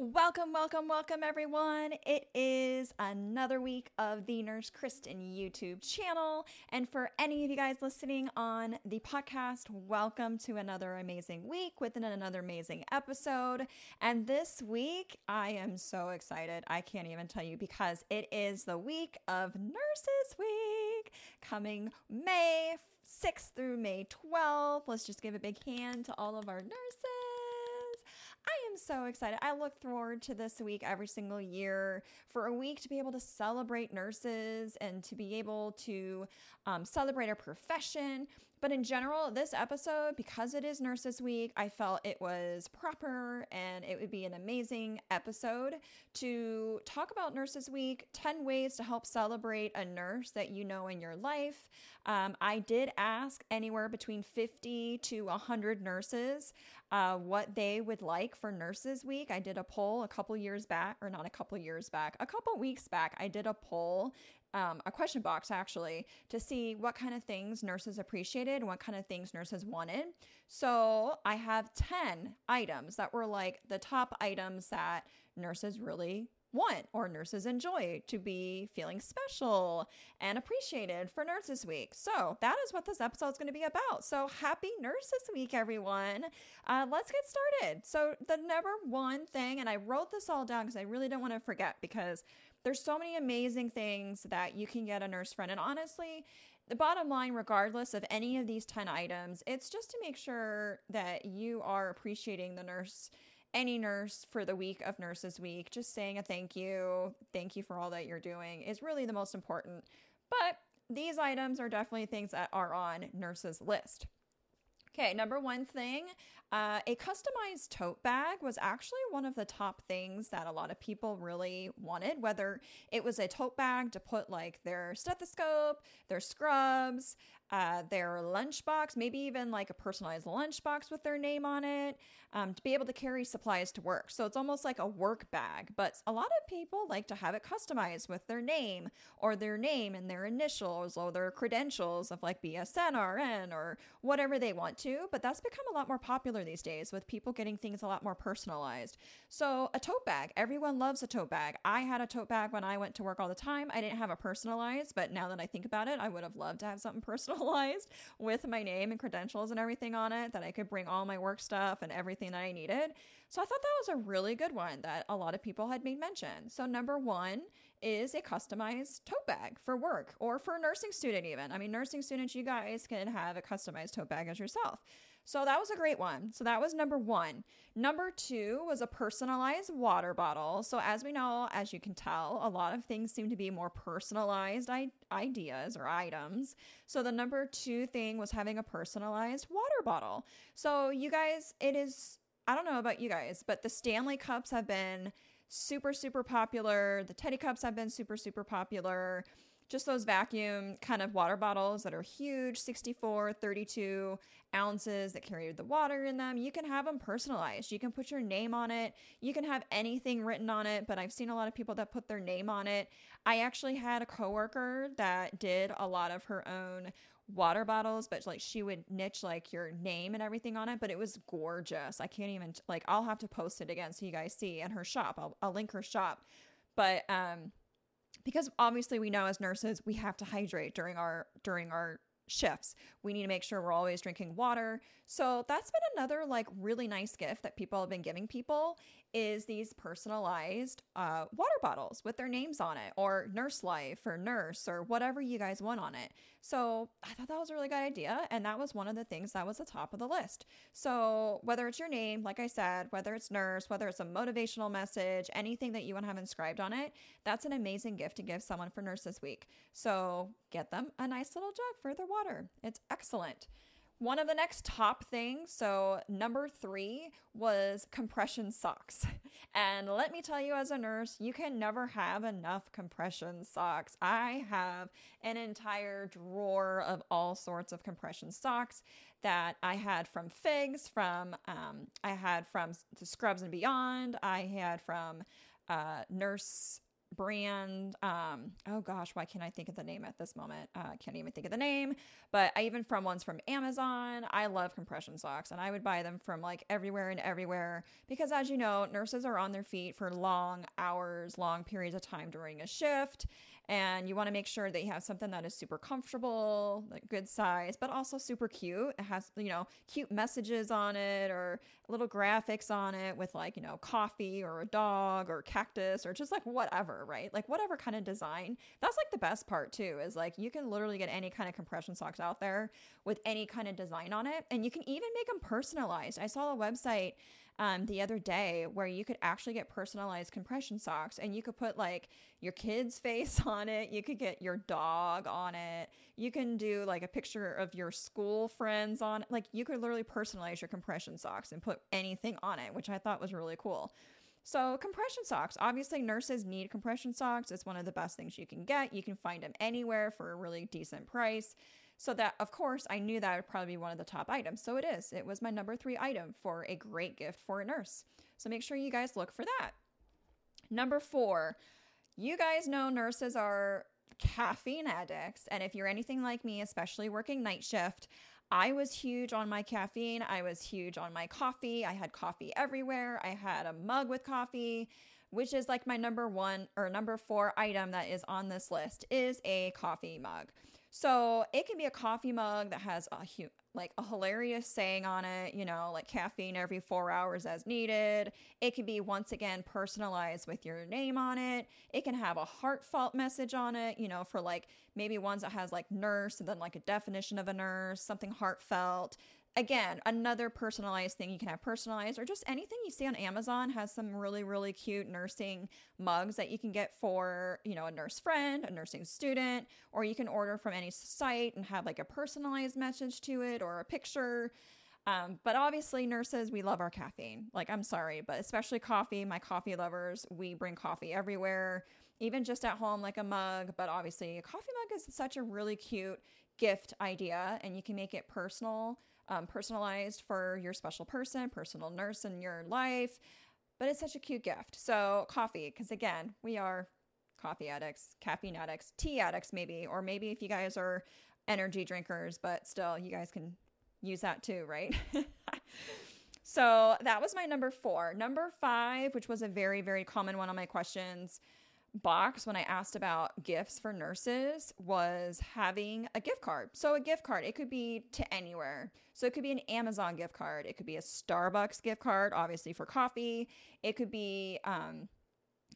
Welcome, welcome, welcome, everyone. It is another week of the Nurse Kristen YouTube channel. And for any of you guys listening on the podcast, welcome to another amazing week with another amazing episode. And this week, I am so excited. I can't even tell you because it is the week of Nurses Week coming May 6th through May 12th. Let's just give a big hand to all of our nurses. I am so excited. I look forward to this week every single year for a week to be able to celebrate nurses and to be able to um, celebrate our profession. But in general, this episode, because it is Nurses Week, I felt it was proper and it would be an amazing episode to talk about Nurses Week 10 ways to help celebrate a nurse that you know in your life. Um, I did ask anywhere between 50 to 100 nurses uh, what they would like for Nurses Week. I did a poll a couple years back, or not a couple years back, a couple weeks back. I did a poll, um, a question box actually, to see what kind of things nurses appreciated, and what kind of things nurses wanted. So I have 10 items that were like the top items that nurses really want or nurses enjoy to be feeling special and appreciated for Nurses Week. So that is what this episode is going to be about. So happy Nurses Week, everyone. Uh, let's get started. So the number one thing, and I wrote this all down because I really don't want to forget because there's so many amazing things that you can get a nurse friend. And honestly, the bottom line, regardless of any of these 10 items, it's just to make sure that you are appreciating the nurse any nurse for the week of Nurses Week, just saying a thank you, thank you for all that you're doing is really the most important. But these items are definitely things that are on nurses' list. Okay, number one thing, uh, a customized tote bag was actually one of the top things that a lot of people really wanted, whether it was a tote bag to put like their stethoscope, their scrubs, uh, their lunchbox, maybe even like a personalized lunchbox with their name on it, um, to be able to carry supplies to work. So it's almost like a work bag, but a lot of people like to have it customized with their name or their name and their initials or their credentials of like BSN, RN, or whatever they want to. But that's become a lot more popular these days with people getting things a lot more personalized. So a tote bag, everyone loves a tote bag. I had a tote bag when I went to work all the time. I didn't have a personalized, but now that I think about it, I would have loved to have something personal with my name and credentials and everything on it that I could bring all my work stuff and everything that I needed. So I thought that was a really good one that a lot of people had made mention. So, number one is a customized tote bag for work or for a nursing student, even. I mean, nursing students, you guys can have a customized tote bag as yourself. So that was a great one. So that was number one. Number two was a personalized water bottle. So, as we know, as you can tell, a lot of things seem to be more personalized I- ideas or items. So, the number two thing was having a personalized water bottle. So, you guys, it is, I don't know about you guys, but the Stanley Cups have been super, super popular. The Yeti Cups have been super, super popular just those vacuum kind of water bottles that are huge 64 32 ounces that carry the water in them. You can have them personalized. You can put your name on it. You can have anything written on it but i've seen a lot of people that put their name on it. I actually had a coworker that did a lot of her own water bottles but like she would niche like your name and everything on it but it was gorgeous. I can't even like i'll have to post it again so you guys see in her shop. I'll, I'll link her shop. But um because obviously we know as nurses we have to hydrate during our during our shifts. We need to make sure we're always drinking water. So that's been another like really nice gift that people have been giving people is these personalized uh, water bottles with their names on it or nurse life or nurse or whatever you guys want on it. So I thought that was a really good idea. And that was one of the things that was the top of the list. So whether it's your name, like I said, whether it's nurse, whether it's a motivational message, anything that you want to have inscribed on it, that's an amazing gift to give someone for Nurses Week. So get them a nice little jug for their water. It's excellent. One of the next top things, so number three was compression socks. And let me tell you, as a nurse, you can never have enough compression socks. I have an entire drawer of all sorts of compression socks that I had from Figs, from um, I had from Scrubs and Beyond, I had from uh, Nurse brand. Um, oh gosh, why can't I think of the name at this moment? Uh, I uh, can't even think of the name. But I even from ones from Amazon. I love compression socks, and I would buy them from like everywhere and everywhere because, as you know, nurses are on their feet for long hours, long periods of time during a shift, and you want to make sure that you have something that is super comfortable, like good size, but also super cute. It has, you know, cute messages on it or little graphics on it with like, you know, coffee or a dog or cactus or just like whatever, right? Like whatever kind of design. That's like the best part too, is like you can literally get any kind of compression socks out there with any kind of design on it. And you can even make them personalized. I saw a website um, the other day where you could actually get personalized compression socks and you could put like your kid's face on it. You could get your dog on it. You can do like a picture of your school friends on it. Like you could literally personalize your compression socks and put anything on it, which I thought was really cool. So, compression socks. Obviously, nurses need compression socks. It's one of the best things you can get. You can find them anywhere for a really decent price. So that, of course, I knew that would probably be one of the top items. So it is. It was my number three item for a great gift for a nurse. So make sure you guys look for that. Number four, you guys know nurses are caffeine addicts. And if you're anything like me, especially working night shift, I was huge on my caffeine. I was huge on my coffee. I had coffee everywhere. I had a mug with coffee, which is like my number one or number four item that is on this list is a coffee mug. So it can be a coffee mug that has a hu- like a hilarious saying on it, you know, like caffeine every four hours as needed. It can be once again personalized with your name on it. It can have a heartfelt message on it, you know, for like maybe ones that has like nurse and then like a definition of a nurse, something heartfelt again, another personalized thing you can have personalized, or just anything you see on Amazon has some really, really cute nursing mugs that you can get for, you know, a nurse friend, a nursing student, or you can order from any site and have like a personalized message to it or a picture. Um, but obviously, nurses, we love our caffeine. Like, I'm sorry, but especially coffee, my coffee lovers, we bring coffee everywhere, even just at home, like a mug. But obviously, a coffee mug is such a really cute gift idea, and you can make it personal um, personalized for your special person, personal nurse in your life. But it's such a cute gift. So, coffee, because again, we are coffee addicts, caffeine addicts, tea addicts, maybe, or maybe if you guys are energy drinkers, but still, you guys can use that too, right? so, that was my number four. Number five, which was a very, very common one on my questions box when I asked about gifts for nurses was having a gift card. So, a gift card, it could be to anywhere. So, it could be an Amazon gift card, it could be a Starbucks gift card, obviously for coffee, it could be um,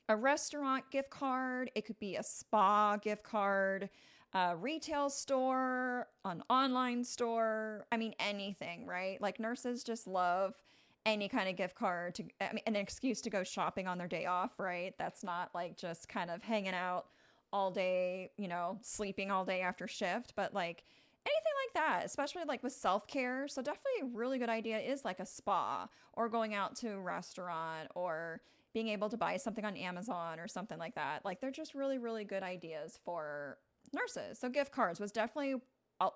a restaurant gift card, it could be a spa gift card. A retail store, an online store, I mean, anything, right? Like, nurses just love any kind of gift card to I mean, an excuse to go shopping on their day off, right? That's not like just kind of hanging out all day, you know, sleeping all day after shift, but like anything like that, especially like with self care. So, definitely a really good idea is like a spa or going out to a restaurant or being able to buy something on Amazon or something like that. Like, they're just really, really good ideas for nurses. So, gift cards was definitely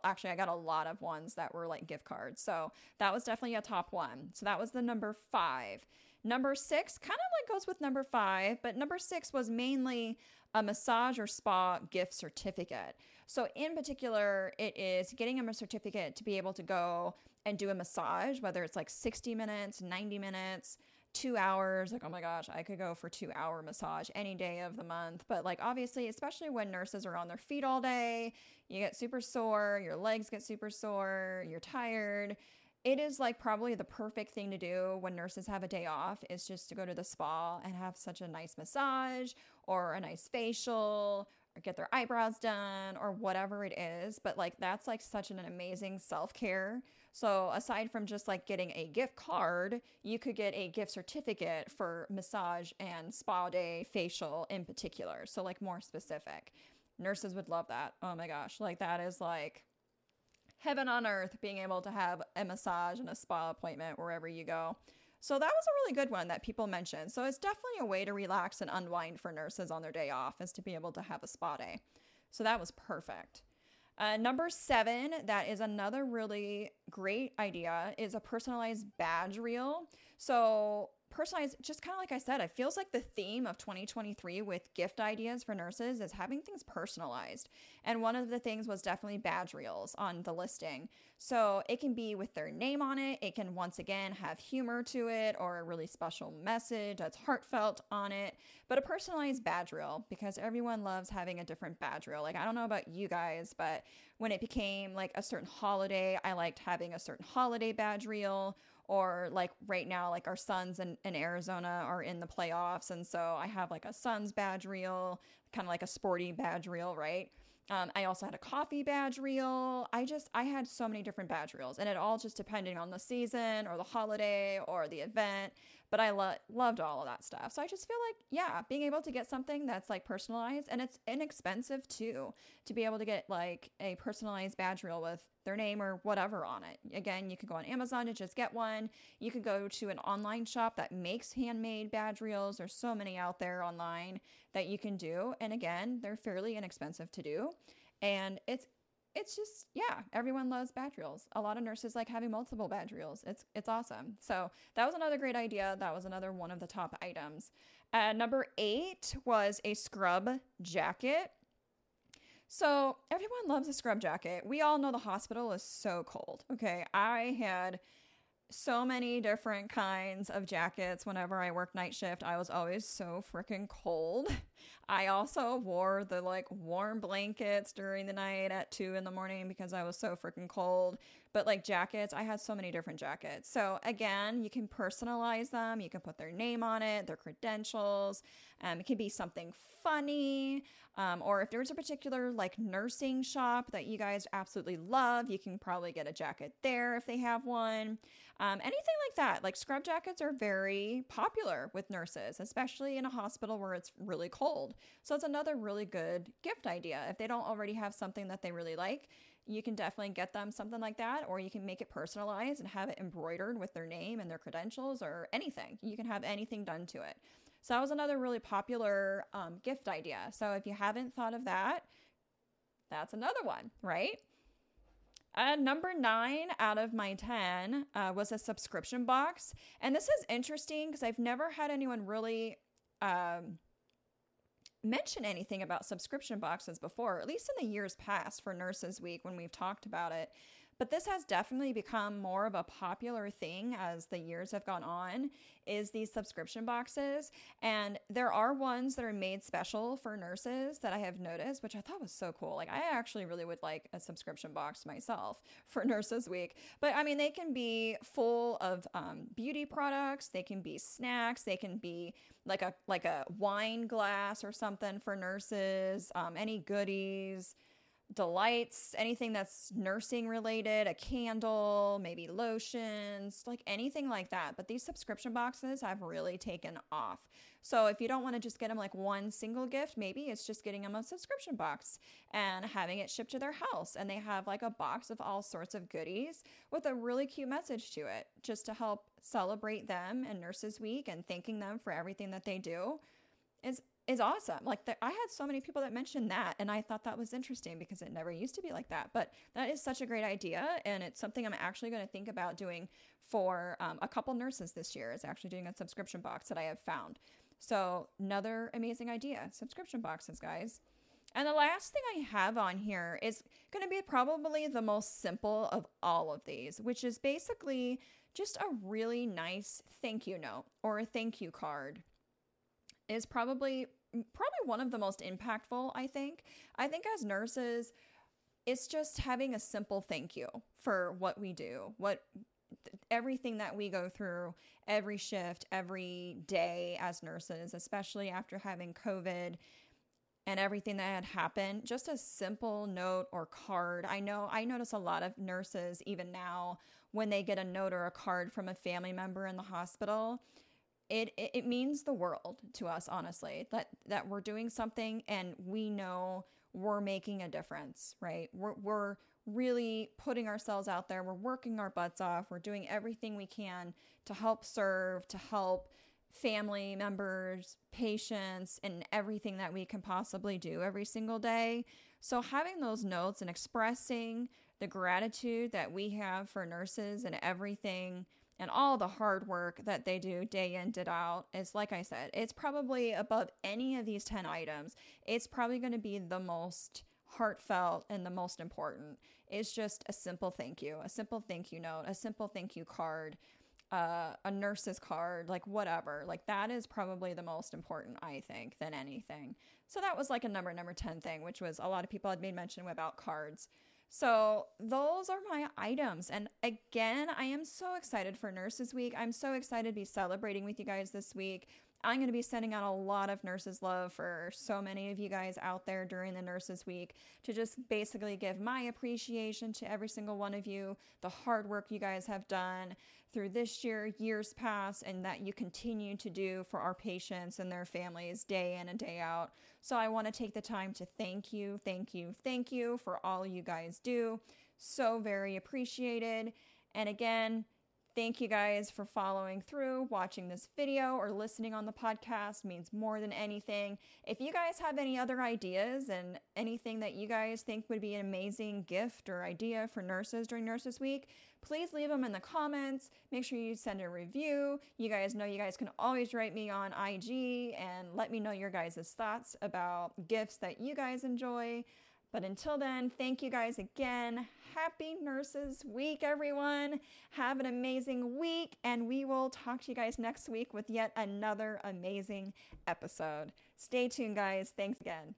actually I got a lot of ones that were like gift cards. So that was definitely a top one. So that was the number five. Number six kind of like goes with number five, but number six was mainly a massage or spa gift certificate. So in particular, it is getting a certificate to be able to go and do a massage, whether it's like 60 minutes, 90 minutes, two hours. Like, oh my gosh, I could go for two hour massage any day of the month. But like, obviously, especially when nurses are on their feet all day, you get super sore, your legs get super sore, you're tired. It is like probably the perfect thing to do when nurses have a day off is just to go to the spa and have such a nice massage or a nice facial get their eyebrows done or whatever it is. But like that's like such an amazing self care. So aside from just like getting a gift card, you could get a gift certificate for massage and spa day facial in particular. So like more specific. Nurses would love that. Oh my gosh. Like that is like heaven on earth being able to have a massage and a spa appointment wherever you go. So that was a really good one that people mentioned. So it's definitely a way to relax and unwind for nurses on their day off is to be able to have a spa day. So that was perfect. Uh, number seven, that is another really great idea, is a personalized badge reel. So personalized just kind of like i said it feels like the theme of 2023 with gift ideas for nurses is having things personalized. And one of the things was definitely badge reels on the listing. So it can be with their name on it. It can once again have humor to it or a really special message that's heartfelt on it. But a personalized badge reel because everyone loves having a different badge reel. Like i don't know about you guys but when it became like a certain holiday i liked having a certain holiday badge reel or like right now like our Suns in, in arizona are in the playoffs and so i have like a Suns badge reel kind of like a sporty badge reel right? Um, i also had a coffee badge reel. I just i had so many different badge reels and it all just depending on the season or the holiday or the event but i lo- loved all of that stuff so i just feel like yeah being able to get something that's like personalized and it's inexpensive too to be able to get like a personalized badge reel with their name or whatever on it. Again, you can go on Amazon to just get one. You can go to an online shop that makes handmade badge reels. There's so many out there online that you can do. And again, they're fairly inexpensive to do. And it's it's just yeah, everyone loves badge. A lot of nurses like having multiple badge. It's it's awesome. So that was another great idea. That was another one of the top items. Uh, number eight was a scrub jacket. So, everyone loves a scrub jacket. We all know the hospital is so cold. Okay. I had so many different kinds of jackets whenever I worked night shift. I was always so freaking cold. I also wore the like warm blankets during the night at two in the morning because I was so freaking cold. But like jackets, I had so many different jackets. So again, you can personalize them. You can put their name on it, their credentials. Um, it can be something funny. Um, or if there's a particular like nursing shop that you guys absolutely love, you can probably get a jacket there if they have one. Um, anything like that. Like scrub jackets are very popular with nurses, especially in a hospital where it's really cold. So it's another really good gift idea. If they don't already have something that they really like, you can definitely get them something like that, or you can make it personalized and have it embroidered with their name and their credentials or anything. You can have anything done to it. So that was another really popular um, gift idea. So if you haven't thought of that, that's another one, right? Uh, number nine out of my 10 uh, was a subscription box. And this is interesting because I've never had anyone really um, mention anything about subscription boxes before, at least in the years past for Nurses Week when we've talked about it. But this has definitely become more of a popular thing as the years have gone on is these subscription boxes and there are ones that are made special for nurses that I have noticed which I thought was so cool. Like I actually really would like a subscription box myself for Nurses Week. But I mean they can be full of um, beauty products, they can be snacks, they can be like a like a wine glass or something for nurses, um, any goodies delights, anything that's nursing related, a candle, maybe lotions, like anything like that. But these subscription boxes have really taken off. So if you don't want to just get them like one single gift, maybe it's just getting them a subscription box and having it shipped to their house. And they have like a box of all sorts of goodies with a really cute message to it just to help celebrate them and Nurses Week and thanking them for everything that they do. Is is awesome. Like the, I had so many people that mentioned that, and I thought that was interesting because it never used to be like that. But that is such a great idea, and it's something I'm actually going to think about doing for um, a couple nurses this year. Is actually doing a subscription box that I have found. So another amazing idea, subscription boxes, guys. And the last thing I have on here is going to be probably the most simple of all of these, which is basically just a really nice thank you note or a thank you card is probably probably one of the most impactful, I think. I think as nurses, it's just having a simple thank you for what we do, what everything that we go through every shift, every day as nurses, especially after having COVID and everything that had happened. Just a simple note or card. I know I notice a lot of nurses, even now, when they get a note or a card from a family member in the hospital, it, it, it means the world to us honestly that that we're doing something and we know we're making a difference right? We're, we're really putting ourselves out there. We're working our butts off. We're doing everything we can to help serve to help family members patients and everything that we can possibly do every single day. So having those notes and expressing the gratitude that we have for nurses and everything and all the hard work that they do day in, day out is like I said, it's probably above any of these 10 items. It's probably going to be the most heartfelt and the most important. It's just a simple thank you, a simple thank you note, a simple thank you card, uh, a nurse's card, like whatever. Like that is probably the most important, I think, than anything. So that was like a number number 10 thing, which was a lot of people had made mention about cards. So, those are my items. And again, I am so excited for Nurses Week. I'm so excited to be celebrating with you guys this week. I'm going to be sending out a lot of nurses love for so many of you guys out there during the Nurses Week to just basically give my appreciation to every single one of you, the hard work you guys have done through this year, years past, and that you continue to do for our patients and their families day in and day out. So I want to take the time to thank you, thank you, thank you for all you guys do. So very appreciated. And again, Thank you guys for following through, watching this video, or listening on the podcast means more than anything. If you guys have any other ideas and anything that you guys think would be an amazing gift or idea for nurses during Nurses Week, please leave them in the comments. Make sure you send a review. You guys know you guys can always write me on IG and let me know your guys' thoughts about gifts that you guys enjoy. But until then, thank you guys again. Happy Nurses Week, everyone. Have an amazing week, and we will talk to you guys next week with yet another amazing episode. Stay tuned, guys. Thanks again.